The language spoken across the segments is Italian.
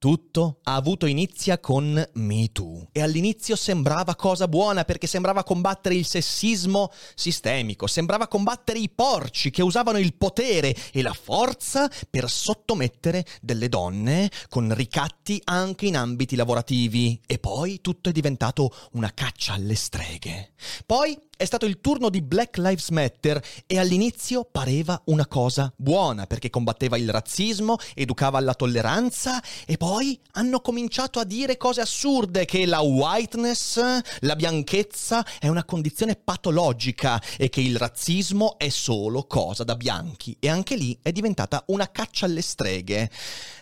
Tutto ha avuto inizio con Me Too e all'inizio sembrava cosa buona perché sembrava combattere il sessismo sistemico, sembrava combattere i porci che usavano il potere e la forza per sottomettere delle donne con ricatti anche in ambiti lavorativi e poi tutto è diventato una caccia alle streghe. Poi è stato il turno di Black Lives Matter e all'inizio pareva una cosa buona perché combatteva il razzismo, educava alla tolleranza e poi hanno cominciato a dire cose assurde che la whiteness, la bianchezza è una condizione patologica e che il razzismo è solo cosa da bianchi e anche lì è diventata una caccia alle streghe.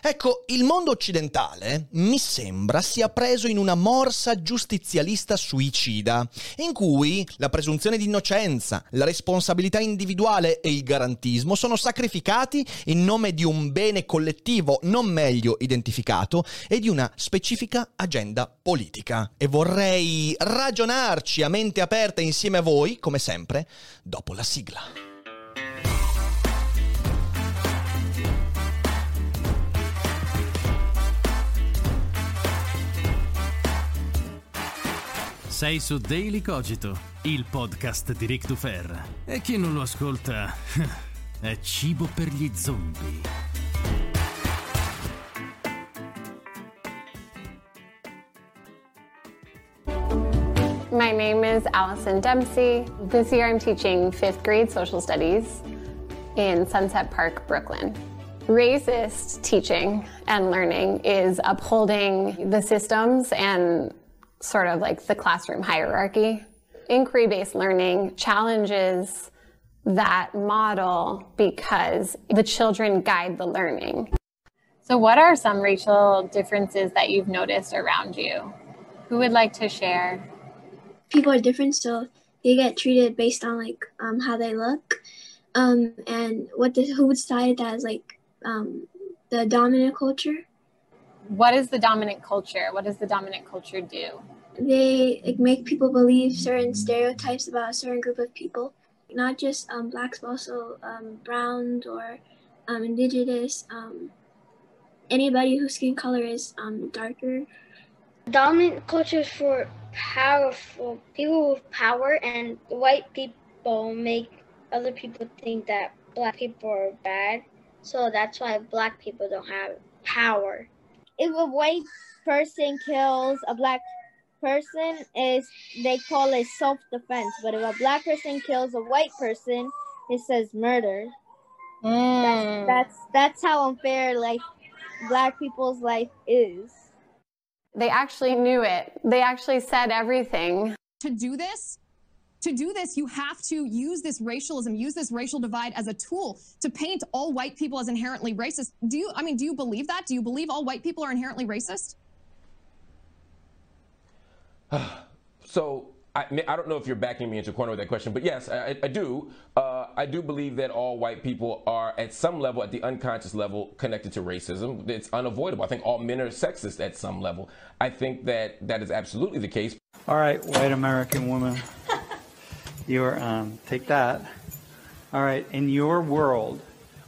Ecco, il mondo occidentale mi sembra sia preso in una morsa giustizialista suicida in cui la presunzione di innocenza, la responsabilità individuale e il garantismo sono sacrificati in nome di un bene collettivo non meglio identificato e di una specifica agenda politica. E vorrei ragionarci a mente aperta insieme a voi, come sempre, dopo la sigla. Sei su Daily Cogito, il podcast di Rick Dufer. E chi non lo ascolta è cibo per gli zombie. My name is Allison Dempsey. This year I'm teaching fifth grade social studies in Sunset Park, Brooklyn. Racist teaching and learning is upholding the systems and sort of like the classroom hierarchy. Inquiry based learning challenges that model because the children guide the learning. So, what are some racial differences that you've noticed around you? Who would like to share? People are different, so they get treated based on like um, how they look, um, and what the who would decide that is like um, the dominant culture what is the dominant culture? What does the dominant culture do? They like, make people believe certain stereotypes about a certain group of people, not just um, blacks, but also um, browns or um, indigenous, um, anybody whose skin color is um, darker. Dominant culture is for powerful people with power, and white people make other people think that black people are bad. So that's why black people don't have power if a white person kills a black person is they call it self-defense but if a black person kills a white person it says murder mm. that's, that's that's how unfair like black people's life is they actually knew it they actually said everything to do this to do this, you have to use this racialism, use this racial divide as a tool to paint all white people as inherently racist. Do you, I mean, do you believe that? Do you believe all white people are inherently racist? so I, I, don't know if you're backing me into a corner with that question, but yes, I, I do. Uh, I do believe that all white people are, at some level, at the unconscious level, connected to racism. It's unavoidable. I think all men are sexist at some level. I think that that is absolutely the case. All right, white American woman. your um, take that. All right, in your world,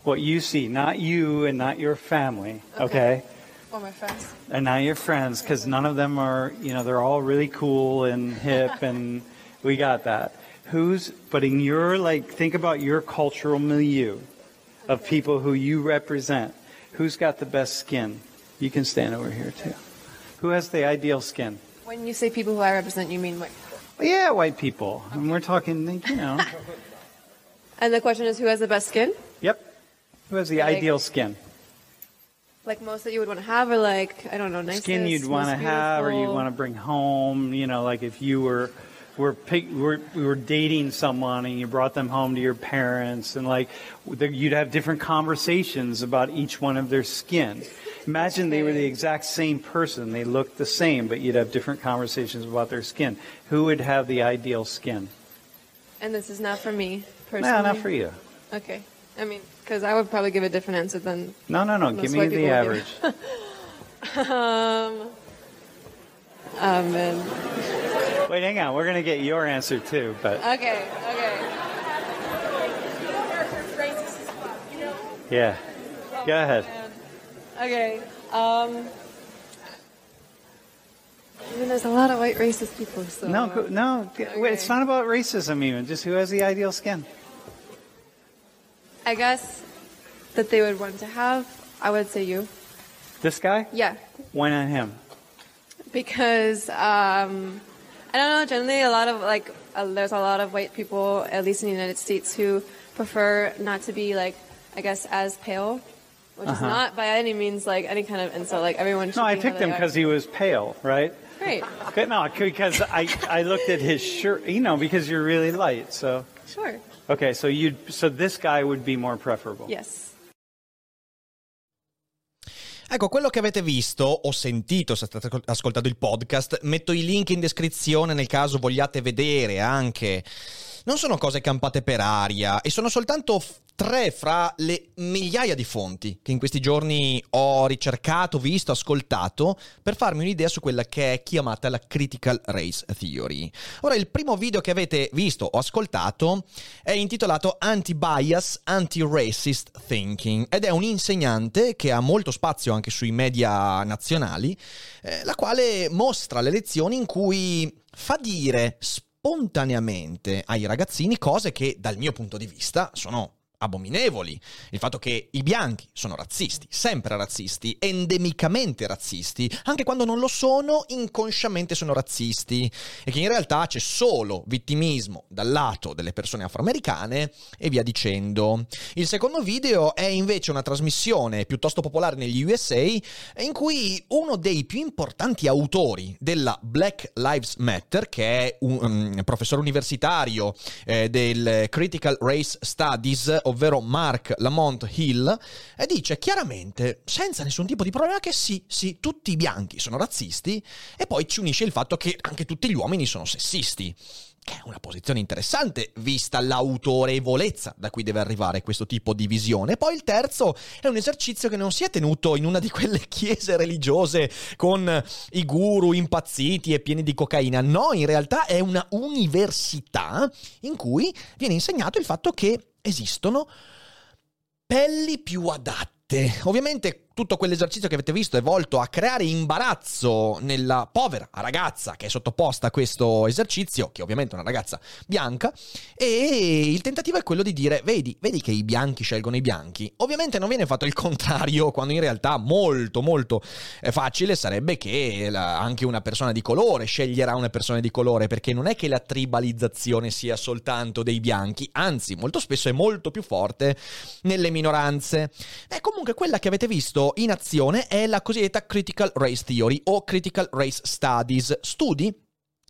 what you see, not you and not your family, okay? okay? Or my friends. And not your friends, because none of them are, you know, they're all really cool and hip, and we got that. Who's, but in your, like, think about your cultural milieu of people who you represent. Who's got the best skin? You can stand over here, too. Who has the ideal skin? When you say people who I represent, you mean like yeah, white people. And we're talking, you know. and the question is who has the best skin? Yep. Who has the like, ideal skin? Like most that you would want to have, or like, I don't know, nicest, Skin you'd want to have, or you want to bring home. You know, like if you were. Were, were, we were dating someone and you brought them home to your parents and like you'd have different conversations about each one of their skin Imagine they were the exact same person. They looked the same, but you'd have different conversations about their skin. Who would have the ideal skin? And this is not for me personally. No, not for you. Okay. I mean, because I would probably give a different answer than. No, no, no. Give me the average. um. Oh man. Wait, hang on. We're going to get your answer too, but Okay. Okay. yeah. Go ahead. Okay. Um. I mean, there's a lot of white racist people, so. No, go- no. Wait, it's not about racism even. Just who has the ideal skin. I guess that they would want to have. I would say you. This guy? Yeah. Why not him? because um, I don't know. Generally, a lot of like uh, there's a lot of white people, at least in the United States, who prefer not to be like I guess as pale, which is Uh-huh. not by any means like any kind of insult. Like everyone. Should No, I picked him because he was pale, right? Okay, No, because I, I looked at his shirt, you know, because you're really light. So, Sure. okay, so you so this guy would be more preferable. Yes. Ecco, quello che avete visto o sentito se state ascol- ascoltando il podcast, metto i link in descrizione nel caso vogliate vedere anche. Non sono cose campate per aria e sono soltanto f- tre fra le migliaia di fonti che in questi giorni ho ricercato, visto, ascoltato per farmi un'idea su quella che è chiamata la Critical Race Theory. Ora, il primo video che avete visto o ascoltato è intitolato Anti-Bias, Anti-Racist Thinking ed è un insegnante che ha molto spazio anche sui media nazionali, eh, la quale mostra le lezioni in cui fa dire spontaneamente ai ragazzini cose che dal mio punto di vista sono abominevoli. Il fatto che i bianchi sono razzisti, sempre razzisti, endemicamente razzisti, anche quando non lo sono, inconsciamente sono razzisti e che in realtà c'è solo vittimismo dal lato delle persone afroamericane e via dicendo. Il secondo video è invece una trasmissione piuttosto popolare negli USA in cui uno dei più importanti autori della Black Lives Matter, che è un um, professore universitario eh, del Critical Race Studies, ovvero Mark Lamont Hill, e dice chiaramente, senza nessun tipo di problema, che sì, sì, tutti i bianchi sono razzisti, e poi ci unisce il fatto che anche tutti gli uomini sono sessisti. Che è una posizione interessante vista l'autorevolezza da cui deve arrivare questo tipo di visione. Poi il terzo è un esercizio che non si è tenuto in una di quelle chiese religiose con i guru impazziti e pieni di cocaina. No, in realtà è una università in cui viene insegnato il fatto che esistono pelli più adatte. Ovviamente tutto quell'esercizio che avete visto è volto a creare imbarazzo nella povera ragazza che è sottoposta a questo esercizio, che ovviamente è una ragazza bianca, e il tentativo è quello di dire, vedi, vedi che i bianchi scelgono i bianchi. Ovviamente non viene fatto il contrario, quando in realtà molto molto eh, facile sarebbe che anche una persona di colore sceglierà una persona di colore, perché non è che la tribalizzazione sia soltanto dei bianchi, anzi molto spesso è molto più forte nelle minoranze. E comunque quella che avete visto in azione è la cosiddetta Critical Race Theory o Critical Race Studies, studi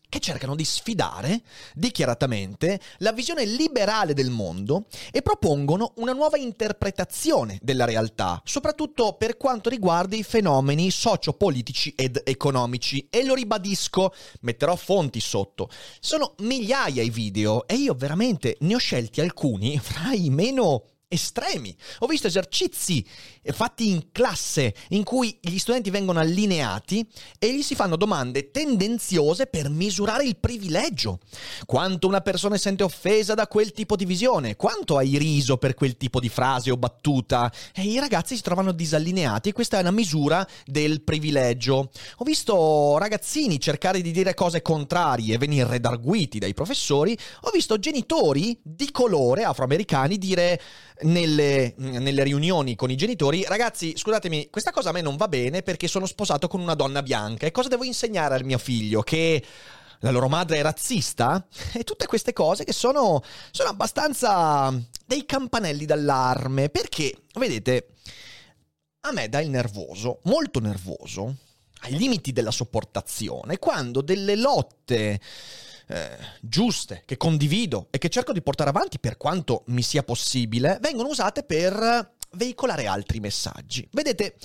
che cercano di sfidare dichiaratamente la visione liberale del mondo e propongono una nuova interpretazione della realtà, soprattutto per quanto riguarda i fenomeni sociopolitici ed economici. E lo ribadisco, metterò fonti sotto. Sono migliaia i video e io veramente ne ho scelti alcuni fra i meno estremi. Ho visto esercizi fatti in classe in cui gli studenti vengono allineati e gli si fanno domande tendenziose per misurare il privilegio. Quanto una persona si sente offesa da quel tipo di visione, quanto hai riso per quel tipo di frase o battuta. E i ragazzi si trovano disallineati e questa è una misura del privilegio. Ho visto ragazzini cercare di dire cose contrarie e venire redarguiti dai professori. Ho visto genitori di colore afroamericani dire nelle, nelle riunioni con i genitori, ragazzi, scusatemi, questa cosa a me non va bene perché sono sposato con una donna bianca e cosa devo insegnare al mio figlio? Che la loro madre è razzista? E tutte queste cose che sono, sono abbastanza dei campanelli d'allarme perché, vedete, a me dà il nervoso, molto nervoso, ai limiti della sopportazione, quando delle lotte eh, giuste, che condivido e che cerco di portare avanti per quanto mi sia possibile, vengono usate per veicolare altri messaggi. Vedete,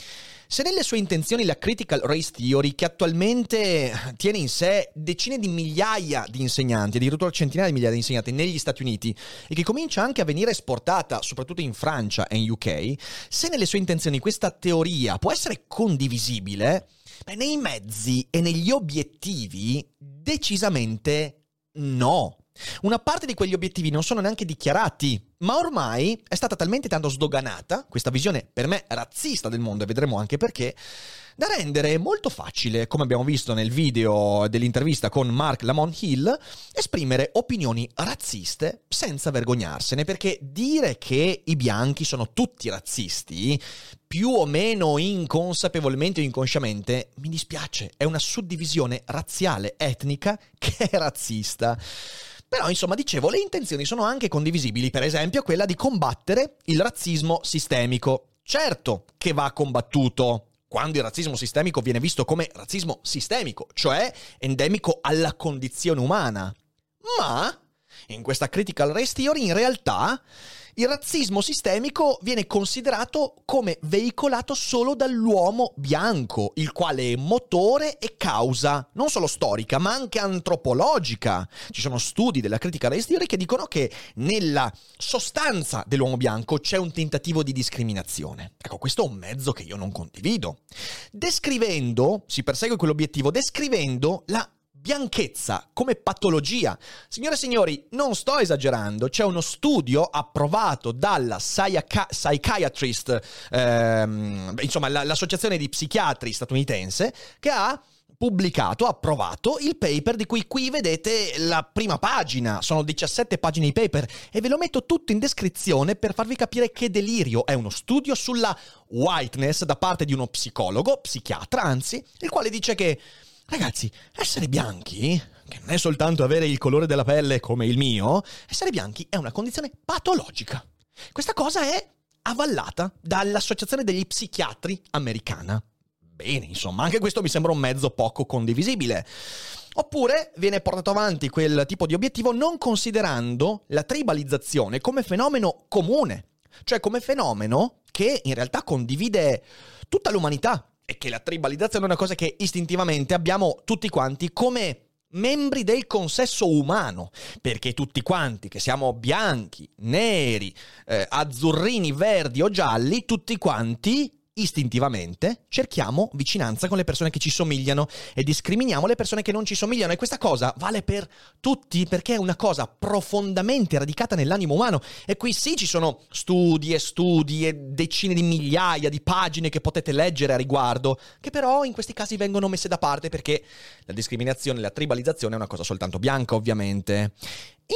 se nelle sue intenzioni la critical race theory, che attualmente tiene in sé decine di migliaia di insegnanti, addirittura centinaia di migliaia di insegnanti negli Stati Uniti, e che comincia anche a venire esportata soprattutto in Francia e in UK, se nelle sue intenzioni questa teoria può essere condivisibile, beh, nei mezzi e negli obiettivi decisamente no. Una parte di quegli obiettivi non sono neanche dichiarati, ma ormai è stata talmente tanto sdoganata, questa visione per me razzista del mondo, e vedremo anche perché, da rendere molto facile, come abbiamo visto nel video dell'intervista con Mark Lamont Hill, esprimere opinioni razziste senza vergognarsene, perché dire che i bianchi sono tutti razzisti, più o meno inconsapevolmente o inconsciamente, mi dispiace, è una suddivisione razziale, etnica, che è razzista. Però, insomma, dicevo, le intenzioni sono anche condivisibili, per esempio quella di combattere il razzismo sistemico. Certo che va combattuto quando il razzismo sistemico viene visto come razzismo sistemico, cioè endemico alla condizione umana. Ma, in questa critical race theory, in realtà il razzismo sistemico viene considerato come veicolato solo dall'uomo bianco, il quale è motore e causa non solo storica, ma anche antropologica. Ci sono studi della critica race theory che dicono che nella sostanza dell'uomo bianco c'è un tentativo di discriminazione. Ecco, questo è un mezzo che io non condivido. Descrivendo, si persegue quell'obiettivo, descrivendo la bianchezza come patologia. Signore e signori, non sto esagerando, c'è uno studio approvato dalla Psychi- Psychiatrist, ehm, insomma l'associazione di psichiatri statunitense, che ha pubblicato, approvato il paper di cui qui vedete la prima pagina. Sono 17 pagine di paper e ve lo metto tutto in descrizione per farvi capire che delirio. È uno studio sulla whiteness da parte di uno psicologo, psichiatra anzi, il quale dice che Ragazzi, essere bianchi, che non è soltanto avere il colore della pelle come il mio, essere bianchi è una condizione patologica. Questa cosa è avallata dall'Associazione degli Psichiatri americana. Bene, insomma, anche questo mi sembra un mezzo poco condivisibile. Oppure viene portato avanti quel tipo di obiettivo non considerando la tribalizzazione come fenomeno comune, cioè come fenomeno che in realtà condivide tutta l'umanità, è che la tribalizzazione è una cosa che istintivamente abbiamo tutti quanti come membri del consesso umano, perché tutti quanti, che siamo bianchi, neri, eh, azzurrini, verdi o gialli, tutti quanti istintivamente cerchiamo vicinanza con le persone che ci somigliano e discriminiamo le persone che non ci somigliano e questa cosa vale per tutti perché è una cosa profondamente radicata nell'animo umano e qui sì ci sono studi e studi e decine di migliaia di pagine che potete leggere a riguardo che però in questi casi vengono messe da parte perché la discriminazione, la tribalizzazione è una cosa soltanto bianca ovviamente.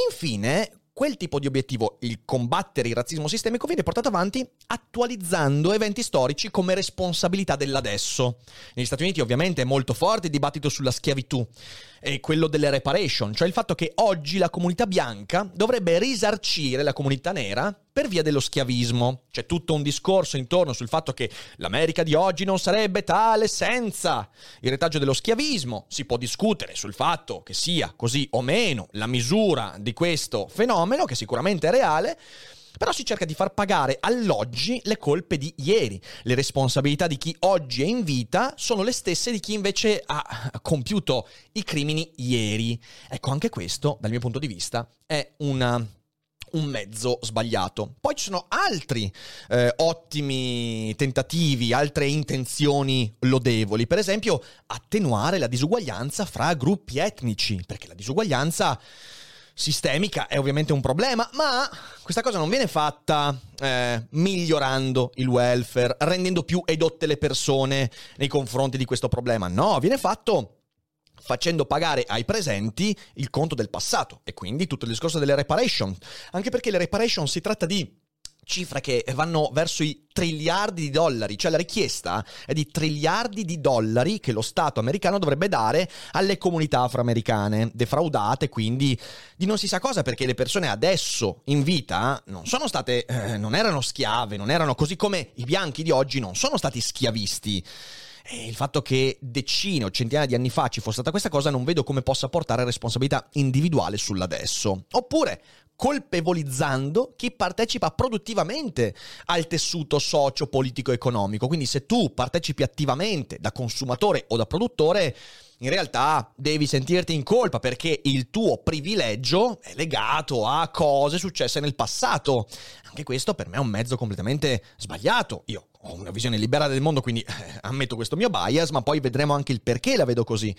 Infine, quel tipo di obiettivo, il combattere il razzismo sistemico, viene portato avanti attualizzando eventi storici come responsabilità dell'adesso. Negli Stati Uniti ovviamente è molto forte il dibattito sulla schiavitù e quello delle reparation, cioè il fatto che oggi la comunità bianca dovrebbe risarcire la comunità nera per via dello schiavismo. C'è tutto un discorso intorno sul fatto che l'America di oggi non sarebbe tale senza il retaggio dello schiavismo. Si può discutere sul fatto che sia così o meno la misura di questo fenomeno, che sicuramente è reale. Però si cerca di far pagare all'oggi le colpe di ieri. Le responsabilità di chi oggi è in vita sono le stesse di chi invece ha compiuto i crimini ieri. Ecco, anche questo, dal mio punto di vista, è una un mezzo sbagliato. Poi ci sono altri eh, ottimi tentativi, altre intenzioni lodevoli, per esempio attenuare la disuguaglianza fra gruppi etnici, perché la disuguaglianza sistemica è ovviamente un problema, ma questa cosa non viene fatta eh, migliorando il welfare, rendendo più edotte le persone nei confronti di questo problema. No, viene fatto facendo pagare ai presenti il conto del passato e quindi tutto il discorso delle reparation. Anche perché le reparation si tratta di cifre che vanno verso i triliardi di dollari, cioè la richiesta è di triliardi di dollari che lo Stato americano dovrebbe dare alle comunità afroamericane, defraudate quindi di non si sa cosa perché le persone adesso in vita non sono state, eh, non erano schiave, non erano così come i bianchi di oggi non sono stati schiavisti. Il fatto che decine o centinaia di anni fa ci fosse stata questa cosa non vedo come possa portare responsabilità individuale sull'adesso. Oppure colpevolizzando chi partecipa produttivamente al tessuto socio-politico economico. Quindi se tu partecipi attivamente da consumatore o da produttore, in realtà devi sentirti in colpa perché il tuo privilegio è legato a cose successe nel passato. Anche questo per me è un mezzo completamente sbagliato. Io ho una visione liberale del mondo, quindi eh, ammetto questo mio bias, ma poi vedremo anche il perché la vedo così.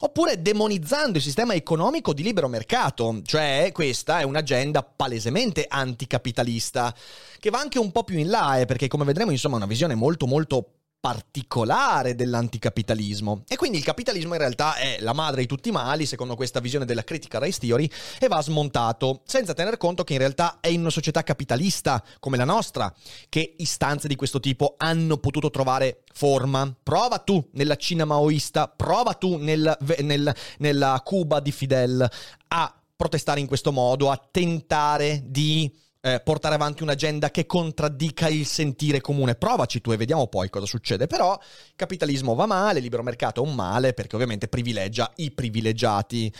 Oppure demonizzando il sistema economico di libero mercato, cioè questa è un'agenda palesemente anticapitalista, che va anche un po' più in là, eh, perché come vedremo insomma è una visione molto molto particolare dell'anticapitalismo. E quindi il capitalismo in realtà è la madre di tutti i mali, secondo questa visione della critica race theory, e va smontato, senza tener conto che in realtà è in una società capitalista come la nostra che istanze di questo tipo hanno potuto trovare forma. Prova tu nella Cina maoista, prova tu nel, nel, nella Cuba di Fidel a protestare in questo modo, a tentare di eh, portare avanti un'agenda che contraddica il sentire comune. Provaci tu e vediamo poi cosa succede. Però il capitalismo va male, il libero mercato è un male perché ovviamente privilegia i privilegiati.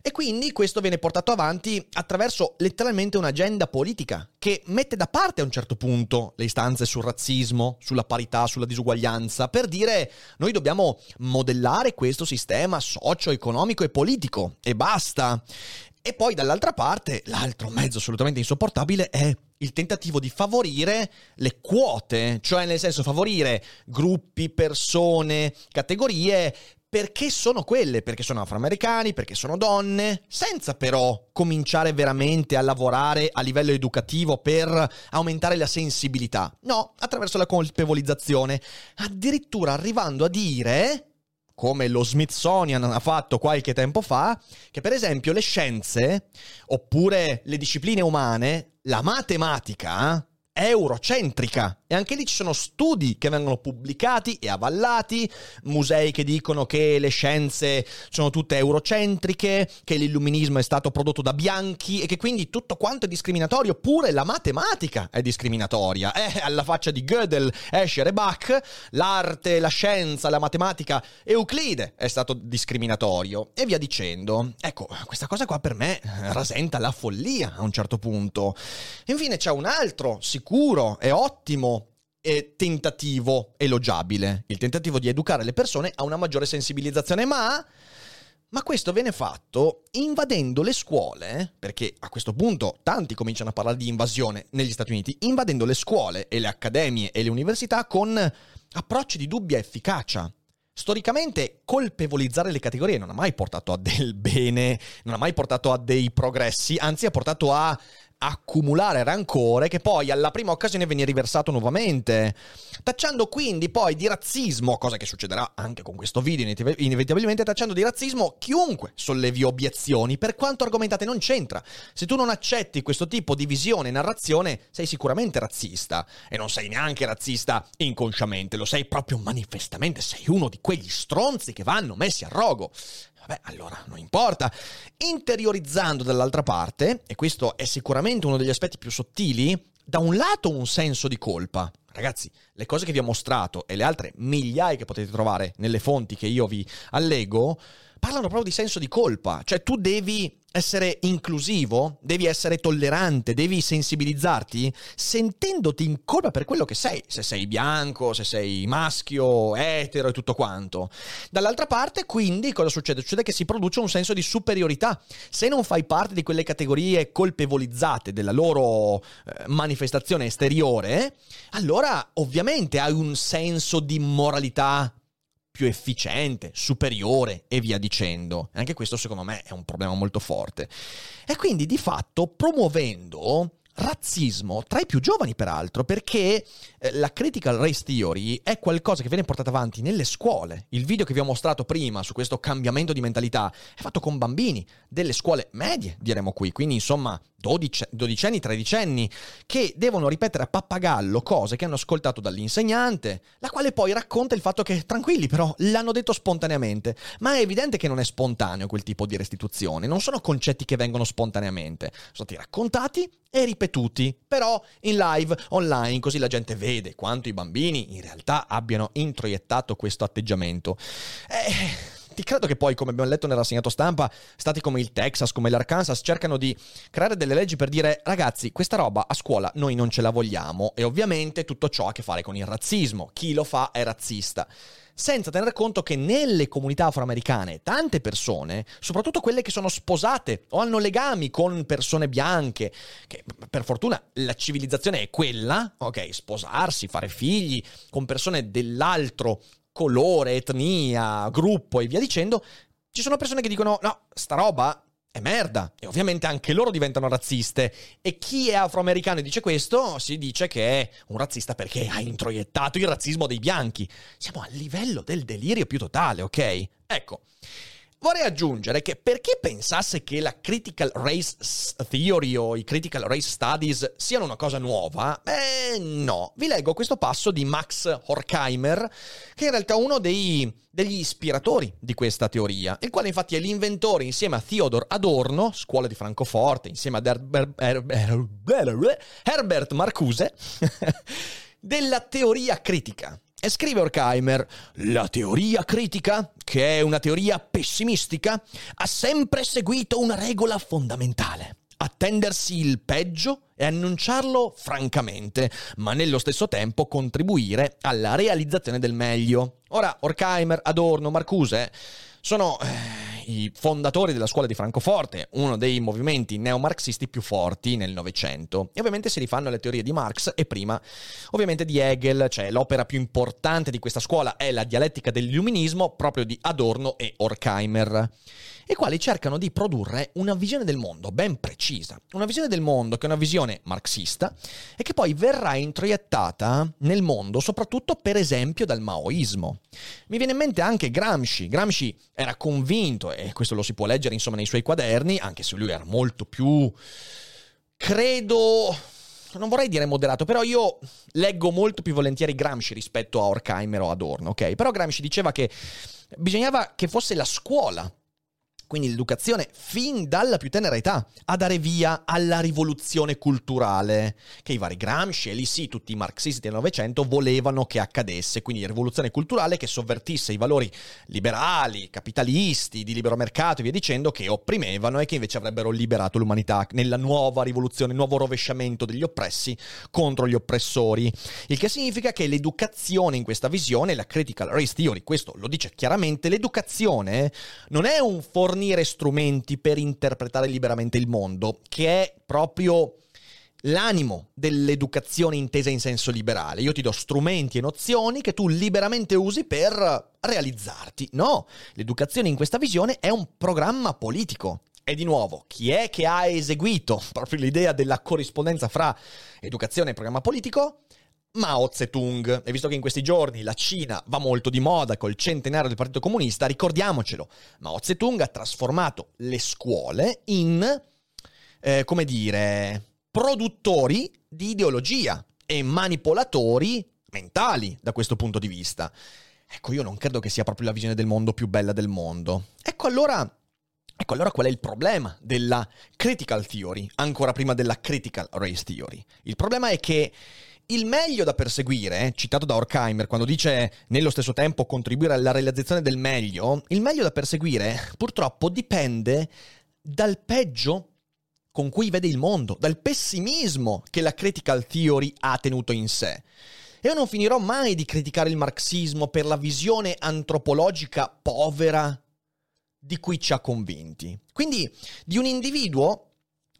E quindi questo viene portato avanti attraverso letteralmente un'agenda politica che mette da parte a un certo punto le istanze sul razzismo, sulla parità, sulla disuguaglianza, per dire noi dobbiamo modellare questo sistema socio-economico e politico e basta. E poi dall'altra parte, l'altro mezzo assolutamente insopportabile è il tentativo di favorire le quote, cioè nel senso favorire gruppi, persone, categorie perché sono quelle, perché sono afroamericani, perché sono donne, senza però cominciare veramente a lavorare a livello educativo per aumentare la sensibilità. No, attraverso la colpevolizzazione, addirittura arrivando a dire come lo Smithsonian ha fatto qualche tempo fa, che per esempio le scienze, oppure le discipline umane, la matematica, è eurocentrica e anche lì ci sono studi che vengono pubblicati e avvallati, musei che dicono che le scienze sono tutte eurocentriche, che l'illuminismo è stato prodotto da bianchi e che quindi tutto quanto è discriminatorio, pure la matematica è discriminatoria. Eh, alla faccia di Gödel, Escher e Bach, l'arte, la scienza, la matematica, Euclide è stato discriminatorio e via dicendo. Ecco, questa cosa qua per me rasenta la follia a un certo punto. Infine c'è un altro sicuro e ottimo e tentativo elogiabile, il tentativo di educare le persone a una maggiore sensibilizzazione, ma ma questo viene fatto invadendo le scuole, perché a questo punto tanti cominciano a parlare di invasione negli Stati Uniti, invadendo le scuole e le accademie e le università con approcci di dubbia efficacia. Storicamente colpevolizzare le categorie non ha mai portato a del bene, non ha mai portato a dei progressi, anzi ha portato a accumulare rancore che poi alla prima occasione viene riversato nuovamente, tacciando quindi poi di razzismo, cosa che succederà anche con questo video inevitabilmente, tacciando di razzismo chiunque sollevi obiezioni, per quanto argomentate non c'entra. Se tu non accetti questo tipo di visione e narrazione, sei sicuramente razzista e non sei neanche razzista inconsciamente, lo sei proprio manifestamente, sei uno di quegli stronzi che vanno messi a rogo. Vabbè, allora non importa. Interiorizzando dall'altra parte, e questo è sicuramente uno degli aspetti più sottili, da un lato un senso di colpa. Ragazzi, le cose che vi ho mostrato e le altre migliaia che potete trovare nelle fonti che io vi allego, parlano proprio di senso di colpa. Cioè tu devi essere inclusivo, devi essere tollerante, devi sensibilizzarti sentendoti in colpa per quello che sei, se sei bianco, se sei maschio, etero e tutto quanto. Dall'altra parte, quindi, cosa succede? Succede che si produce un senso di superiorità. Se non fai parte di quelle categorie colpevolizzate della loro eh, manifestazione esteriore, allora ovviamente hai un senso di moralità più efficiente, superiore e via dicendo. Anche questo secondo me è un problema molto forte. E quindi di fatto promuovendo razzismo tra i più giovani peraltro, perché eh, la critical race theory è qualcosa che viene portata avanti nelle scuole. Il video che vi ho mostrato prima su questo cambiamento di mentalità è fatto con bambini delle scuole medie, diremo qui, quindi insomma 12, dodicenni, tredicenni, che devono ripetere a pappagallo cose che hanno ascoltato dall'insegnante, la quale poi racconta il fatto che, tranquilli però, l'hanno detto spontaneamente, ma è evidente che non è spontaneo quel tipo di restituzione, non sono concetti che vengono spontaneamente, sono stati raccontati e ripetuti, però in live, online, così la gente vede quanto i bambini in realtà abbiano introiettato questo atteggiamento. Eh ti credo che poi, come abbiamo letto nella rassegnato stampa, stati come il Texas, come l'Arkansas, cercano di creare delle leggi per dire ragazzi, questa roba a scuola noi non ce la vogliamo e ovviamente tutto ciò ha a che fare con il razzismo. Chi lo fa è razzista senza tener conto che nelle comunità afroamericane tante persone, soprattutto quelle che sono sposate o hanno legami con persone bianche, che per fortuna la civilizzazione è quella, ok, sposarsi, fare figli con persone dell'altro colore, etnia, gruppo e via dicendo, ci sono persone che dicono no, sta roba è merda. E ovviamente anche loro diventano razziste. E chi è afroamericano e dice questo si dice che è un razzista perché ha introiettato il razzismo dei bianchi. Siamo a livello del delirio più totale, ok? Ecco. Vorrei aggiungere che per chi pensasse che la critical race theory o i critical race studies siano una cosa nuova, eh no. Vi leggo questo passo di Max Horkheimer, che in realtà è uno dei, degli ispiratori di questa teoria, il quale infatti è l'inventore insieme a Theodor Adorno, scuola di Francoforte, insieme ad Herbert, Herbert, Herbert Marcuse, della teoria critica. E scrive Horkheimer, la teoria critica, che è una teoria pessimistica, ha sempre seguito una regola fondamentale. Attendersi il peggio e annunciarlo francamente, ma nello stesso tempo contribuire alla realizzazione del meglio. Ora, Horkheimer, Adorno, Marcuse sono eh, i fondatori della scuola di Francoforte, uno dei movimenti neomarxisti più forti nel Novecento. E ovviamente si rifanno alle teorie di Marx e prima ovviamente di Hegel, cioè l'opera più importante di questa scuola è la dialettica dell'illuminismo proprio di Adorno e Horkheimer i quali cercano di produrre una visione del mondo ben precisa, una visione del mondo che è una visione marxista e che poi verrà introiettata nel mondo soprattutto per esempio dal maoismo. Mi viene in mente anche Gramsci, Gramsci era convinto, e questo lo si può leggere insomma nei suoi quaderni, anche se lui era molto più, credo, non vorrei dire moderato, però io leggo molto più volentieri Gramsci rispetto a Horkheimer o Adorno, ok? Però Gramsci diceva che bisognava che fosse la scuola quindi l'educazione fin dalla più tenera età, a dare via alla rivoluzione culturale, che i vari Gramsci e lì sì, tutti i marxisti del Novecento volevano che accadesse, quindi rivoluzione culturale che sovvertisse i valori liberali, capitalisti, di libero mercato e via dicendo, che opprimevano e che invece avrebbero liberato l'umanità nella nuova rivoluzione, nuovo rovesciamento degli oppressi contro gli oppressori. Il che significa che l'educazione in questa visione, la critical race theory, questo lo dice chiaramente, l'educazione non è un fornitore fornire strumenti per interpretare liberamente il mondo, che è proprio l'animo dell'educazione intesa in senso liberale. Io ti do strumenti e nozioni che tu liberamente usi per realizzarti. No, l'educazione in questa visione è un programma politico. E di nuovo, chi è che ha eseguito proprio l'idea della corrispondenza fra educazione e programma politico? Mao Zedong. E visto che in questi giorni la Cina va molto di moda col centenario del Partito Comunista, ricordiamocelo, Mao Zedong ha trasformato le scuole in, eh, come dire, produttori di ideologia e manipolatori mentali da questo punto di vista. Ecco, io non credo che sia proprio la visione del mondo più bella del mondo. Ecco allora Ecco allora qual è il problema della critical theory, ancora prima della critical race theory? Il problema è che il meglio da perseguire, citato da Horkheimer quando dice nello stesso tempo contribuire alla realizzazione del meglio, il meglio da perseguire purtroppo dipende dal peggio con cui vede il mondo, dal pessimismo che la critical theory ha tenuto in sé. Io non finirò mai di criticare il marxismo per la visione antropologica povera di cui ci ha convinti. Quindi di un individuo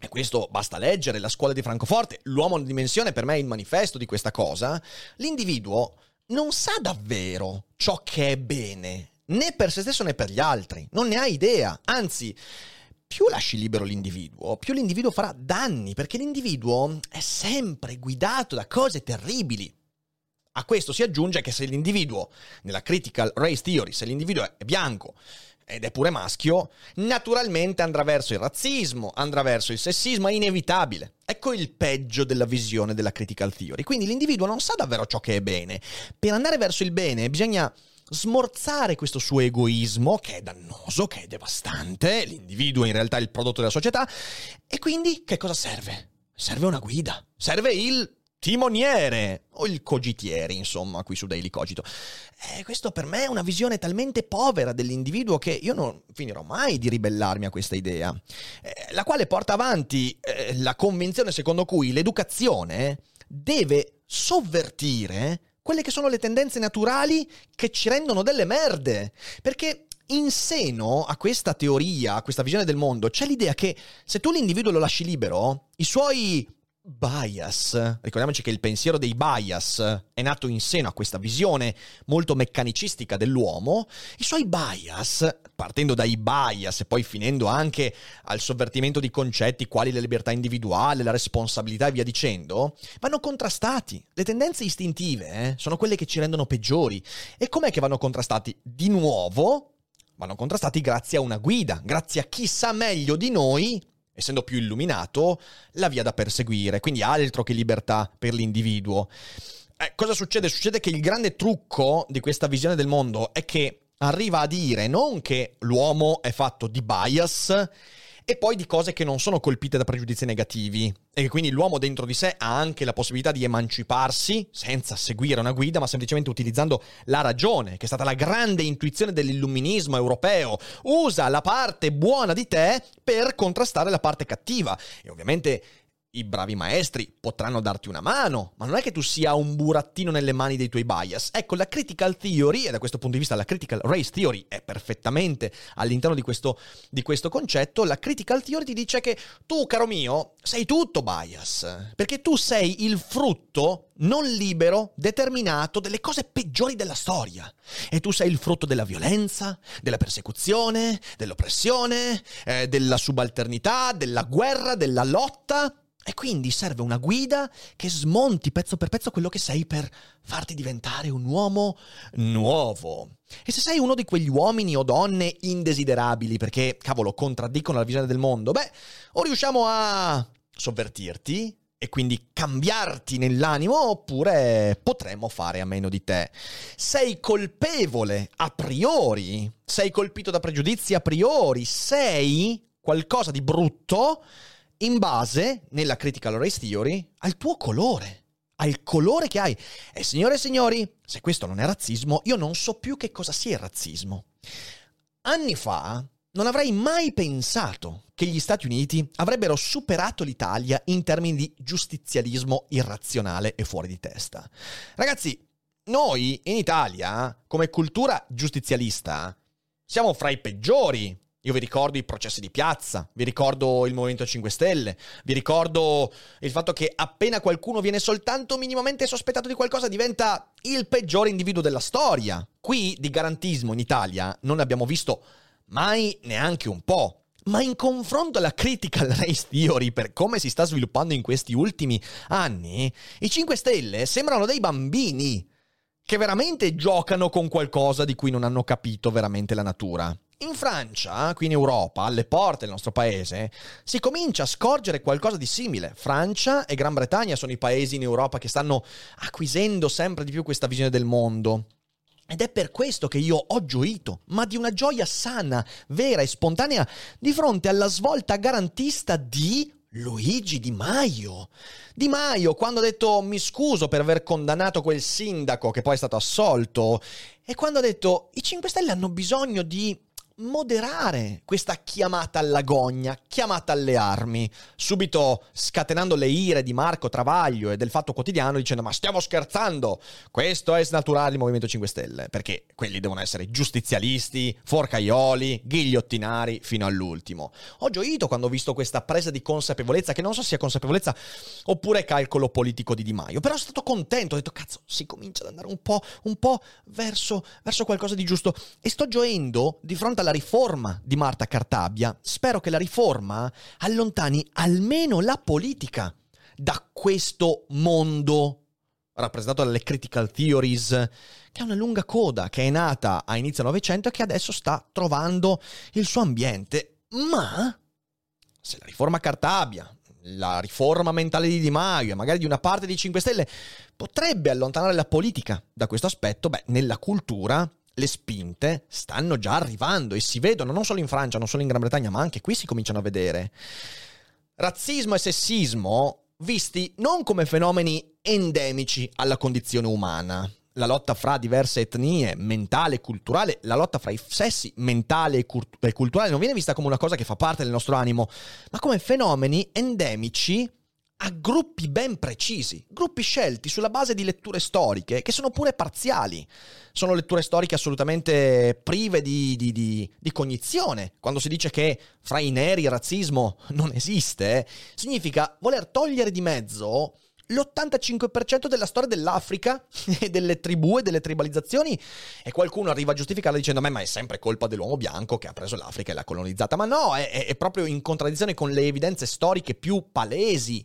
e questo basta leggere la scuola di Francoforte, l'uomo in dimensione per me è il manifesto di questa cosa, l'individuo non sa davvero ciò che è bene, né per se stesso né per gli altri, non ne ha idea, anzi più lasci libero l'individuo, più l'individuo farà danni, perché l'individuo è sempre guidato da cose terribili. A questo si aggiunge che se l'individuo, nella critical race theory, se l'individuo è bianco, ed è pure maschio, naturalmente andrà verso il razzismo, andrà verso il sessismo, è inevitabile. Ecco il peggio della visione della critical theory. Quindi l'individuo non sa davvero ciò che è bene. Per andare verso il bene bisogna smorzare questo suo egoismo, che è dannoso, che è devastante. L'individuo in realtà è il prodotto della società. E quindi che cosa serve? Serve una guida, serve il timoniere o il cogitiere, insomma, qui su Daily Cogito. Eh, questo per me è una visione talmente povera dell'individuo che io non finirò mai di ribellarmi a questa idea, eh, la quale porta avanti eh, la convinzione secondo cui l'educazione deve sovvertire quelle che sono le tendenze naturali che ci rendono delle merde. Perché in seno a questa teoria, a questa visione del mondo, c'è l'idea che se tu l'individuo lo lasci libero, i suoi bias, ricordiamoci che il pensiero dei bias è nato in seno a questa visione molto meccanicistica dell'uomo, i suoi bias, partendo dai bias e poi finendo anche al sovvertimento di concetti quali la libertà individuale, la responsabilità e via dicendo, vanno contrastati. Le tendenze istintive eh, sono quelle che ci rendono peggiori. E com'è che vanno contrastati? Di nuovo, vanno contrastati grazie a una guida, grazie a chi sa meglio di noi essendo più illuminato, la via da perseguire, quindi altro che libertà per l'individuo. Eh, cosa succede? Succede che il grande trucco di questa visione del mondo è che arriva a dire non che l'uomo è fatto di bias e poi di cose che non sono colpite da pregiudizi negativi e che quindi l'uomo dentro di sé ha anche la possibilità di emanciparsi senza seguire una guida, ma semplicemente utilizzando la ragione, che è stata la grande intuizione dell'illuminismo europeo. Usa la parte buona di te per contrastare la parte cattiva. E ovviamente i bravi maestri potranno darti una mano, ma non è che tu sia un burattino nelle mani dei tuoi bias. Ecco, la critical theory, e da questo punto di vista la critical race theory è perfettamente all'interno di questo, di questo concetto, la critical theory ti dice che tu, caro mio, sei tutto bias, perché tu sei il frutto non libero, determinato delle cose peggiori della storia. E tu sei il frutto della violenza, della persecuzione, dell'oppressione, eh, della subalternità, della guerra, della lotta. E quindi serve una guida che smonti pezzo per pezzo quello che sei per farti diventare un uomo nuovo. E se sei uno di quegli uomini o donne indesiderabili perché, cavolo, contraddicono la visione del mondo, beh, o riusciamo a sovvertirti e quindi cambiarti nell'animo oppure potremmo fare a meno di te. Sei colpevole a priori, sei colpito da pregiudizi a priori, sei qualcosa di brutto in base, nella critical race theory, al tuo colore, al colore che hai. E signore e signori, se questo non è razzismo, io non so più che cosa sia il razzismo. Anni fa non avrei mai pensato che gli Stati Uniti avrebbero superato l'Italia in termini di giustizialismo irrazionale e fuori di testa. Ragazzi, noi in Italia, come cultura giustizialista, siamo fra i peggiori io vi ricordo i processi di piazza, vi ricordo il Movimento 5 Stelle, vi ricordo il fatto che appena qualcuno viene soltanto minimamente sospettato di qualcosa diventa il peggiore individuo della storia. Qui di garantismo in Italia non ne abbiamo visto mai neanche un po'. Ma in confronto alla critical race theory per come si sta sviluppando in questi ultimi anni, i 5 Stelle sembrano dei bambini che veramente giocano con qualcosa di cui non hanno capito veramente la natura. In Francia, qui in Europa, alle porte del nostro paese, si comincia a scorgere qualcosa di simile. Francia e Gran Bretagna sono i paesi in Europa che stanno acquisendo sempre di più questa visione del mondo. Ed è per questo che io ho gioito, ma di una gioia sana, vera e spontanea, di fronte alla svolta garantista di Luigi Di Maio. Di Maio, quando ha detto mi scuso per aver condannato quel sindaco che poi è stato assolto, e quando ha detto i 5 Stelle hanno bisogno di moderare questa chiamata all'agonia, chiamata alle armi, subito scatenando le ire di Marco Travaglio e del Fatto Quotidiano dicendo ma stiamo scherzando, questo è snaturare il Movimento 5 Stelle, perché quelli devono essere giustizialisti, forcaioli, ghigliottinari fino all'ultimo. Ho gioito quando ho visto questa presa di consapevolezza, che non so se sia consapevolezza oppure calcolo politico di Di Maio, però sono stato contento, ho detto cazzo, si comincia ad andare un po', un po verso, verso qualcosa di giusto. E sto gioendo di fronte alla la riforma di Marta Cartabia, spero che la riforma allontani almeno la politica da questo mondo rappresentato dalle critical theories, che ha una lunga coda, che è nata a inizio Novecento e che adesso sta trovando il suo ambiente. Ma se la riforma Cartabia, la riforma mentale di Di Maio e magari di una parte dei 5 Stelle potrebbe allontanare la politica da questo aspetto, beh, nella cultura le spinte stanno già arrivando e si vedono non solo in Francia, non solo in Gran Bretagna, ma anche qui si cominciano a vedere. Razzismo e sessismo visti non come fenomeni endemici alla condizione umana. La lotta fra diverse etnie, mentale e culturale, la lotta fra i sessi, mentale e, cult- e culturale, non viene vista come una cosa che fa parte del nostro animo, ma come fenomeni endemici a gruppi ben precisi, gruppi scelti sulla base di letture storiche che sono pure parziali. Sono letture storiche assolutamente prive di, di, di, di cognizione. Quando si dice che fra i neri il razzismo non esiste, significa voler togliere di mezzo l'85% della storia dell'Africa e delle tribù e delle tribalizzazioni e qualcuno arriva a giustificarla dicendo ma è sempre colpa dell'uomo bianco che ha preso l'Africa e l'ha colonizzata. Ma no, è, è proprio in contraddizione con le evidenze storiche più palesi.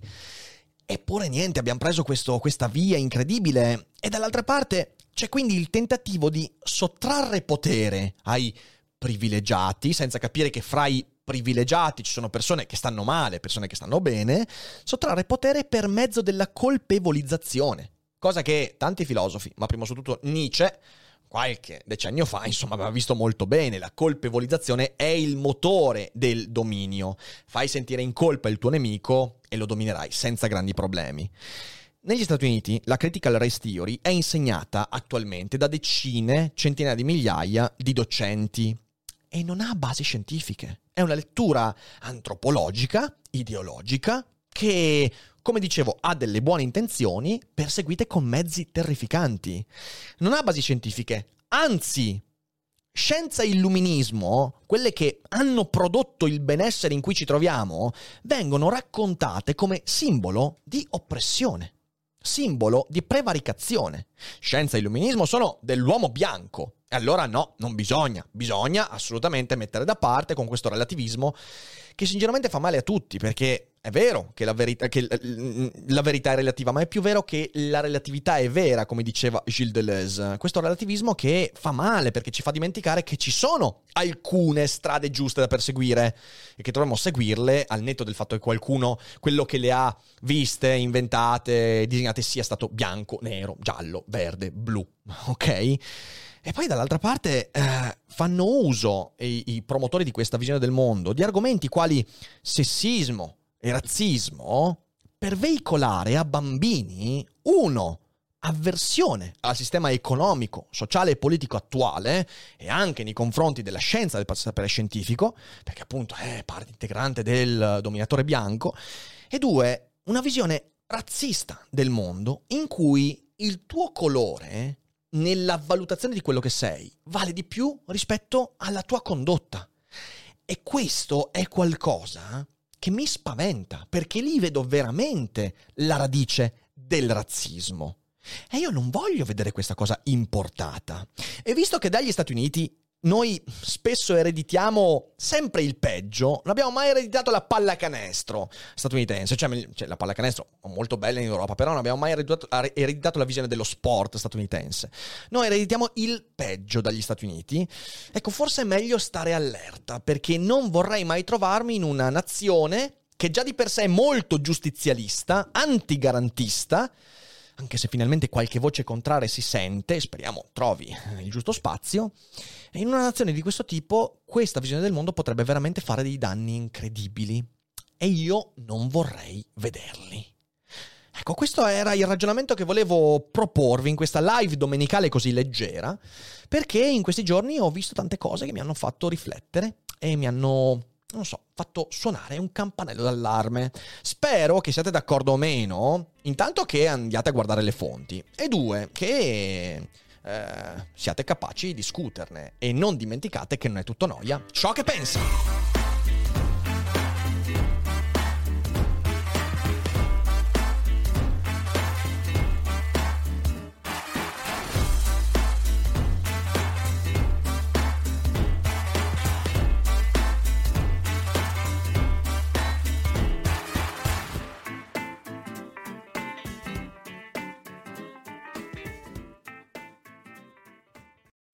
Eppure niente, abbiamo preso questo, questa via incredibile e dall'altra parte c'è quindi il tentativo di sottrarre potere ai privilegiati senza capire che fra i privilegiati, ci sono persone che stanno male, persone che stanno bene, sottrarre potere per mezzo della colpevolizzazione. Cosa che tanti filosofi, ma prima su tutto Nietzsche, qualche decennio fa, insomma, aveva visto molto bene. La colpevolizzazione è il motore del dominio. Fai sentire in colpa il tuo nemico e lo dominerai senza grandi problemi. Negli Stati Uniti la critical race theory è insegnata attualmente da decine, centinaia di migliaia di docenti e non ha basi scientifiche. È una lettura antropologica, ideologica, che, come dicevo, ha delle buone intenzioni perseguite con mezzi terrificanti. Non ha basi scientifiche, anzi, scienza e illuminismo, quelle che hanno prodotto il benessere in cui ci troviamo, vengono raccontate come simbolo di oppressione, simbolo di prevaricazione. Scienza e illuminismo sono dell'uomo bianco, allora no, non bisogna, bisogna assolutamente mettere da parte con questo relativismo che sinceramente fa male a tutti, perché è vero che la, verità, che la verità è relativa, ma è più vero che la relatività è vera, come diceva Gilles Deleuze. Questo relativismo che fa male perché ci fa dimenticare che ci sono alcune strade giuste da perseguire e che dovremmo seguirle al netto del fatto che qualcuno, quello che le ha viste, inventate, disegnate, sia stato bianco, nero, giallo, verde, blu, ok? E poi dall'altra parte eh, fanno uso i, i promotori di questa visione del mondo di argomenti quali sessismo e razzismo per veicolare a bambini, uno, avversione al sistema economico, sociale e politico attuale e anche nei confronti della scienza del sapere scientifico, perché appunto è parte integrante del dominatore bianco, e due, una visione razzista del mondo in cui il tuo colore nella valutazione di quello che sei vale di più rispetto alla tua condotta. E questo è qualcosa che mi spaventa, perché lì vedo veramente la radice del razzismo. E io non voglio vedere questa cosa importata. E visto che dagli Stati Uniti noi spesso ereditiamo sempre il peggio, non abbiamo mai ereditato la pallacanestro statunitense, cioè, cioè la pallacanestro molto bella in Europa, però non abbiamo mai ereditato, ereditato, la visione dello sport statunitense. Noi ereditiamo il peggio dagli Stati Uniti. Ecco, forse è meglio stare allerta, perché non vorrei mai trovarmi in una nazione che già di per sé è molto giustizialista, antigarantista, anche se finalmente qualche voce contraria si sente, speriamo trovi il giusto spazio, in una nazione di questo tipo questa visione del mondo potrebbe veramente fare dei danni incredibili. E io non vorrei vederli. Ecco, questo era il ragionamento che volevo proporvi in questa live domenicale così leggera, perché in questi giorni ho visto tante cose che mi hanno fatto riflettere e mi hanno non so, fatto suonare un campanello d'allarme. Spero che siate d'accordo o meno, intanto che andiate a guardare le fonti, e due, che eh, siate capaci di discuterne e non dimenticate che non è tutto noia ciò che pensa.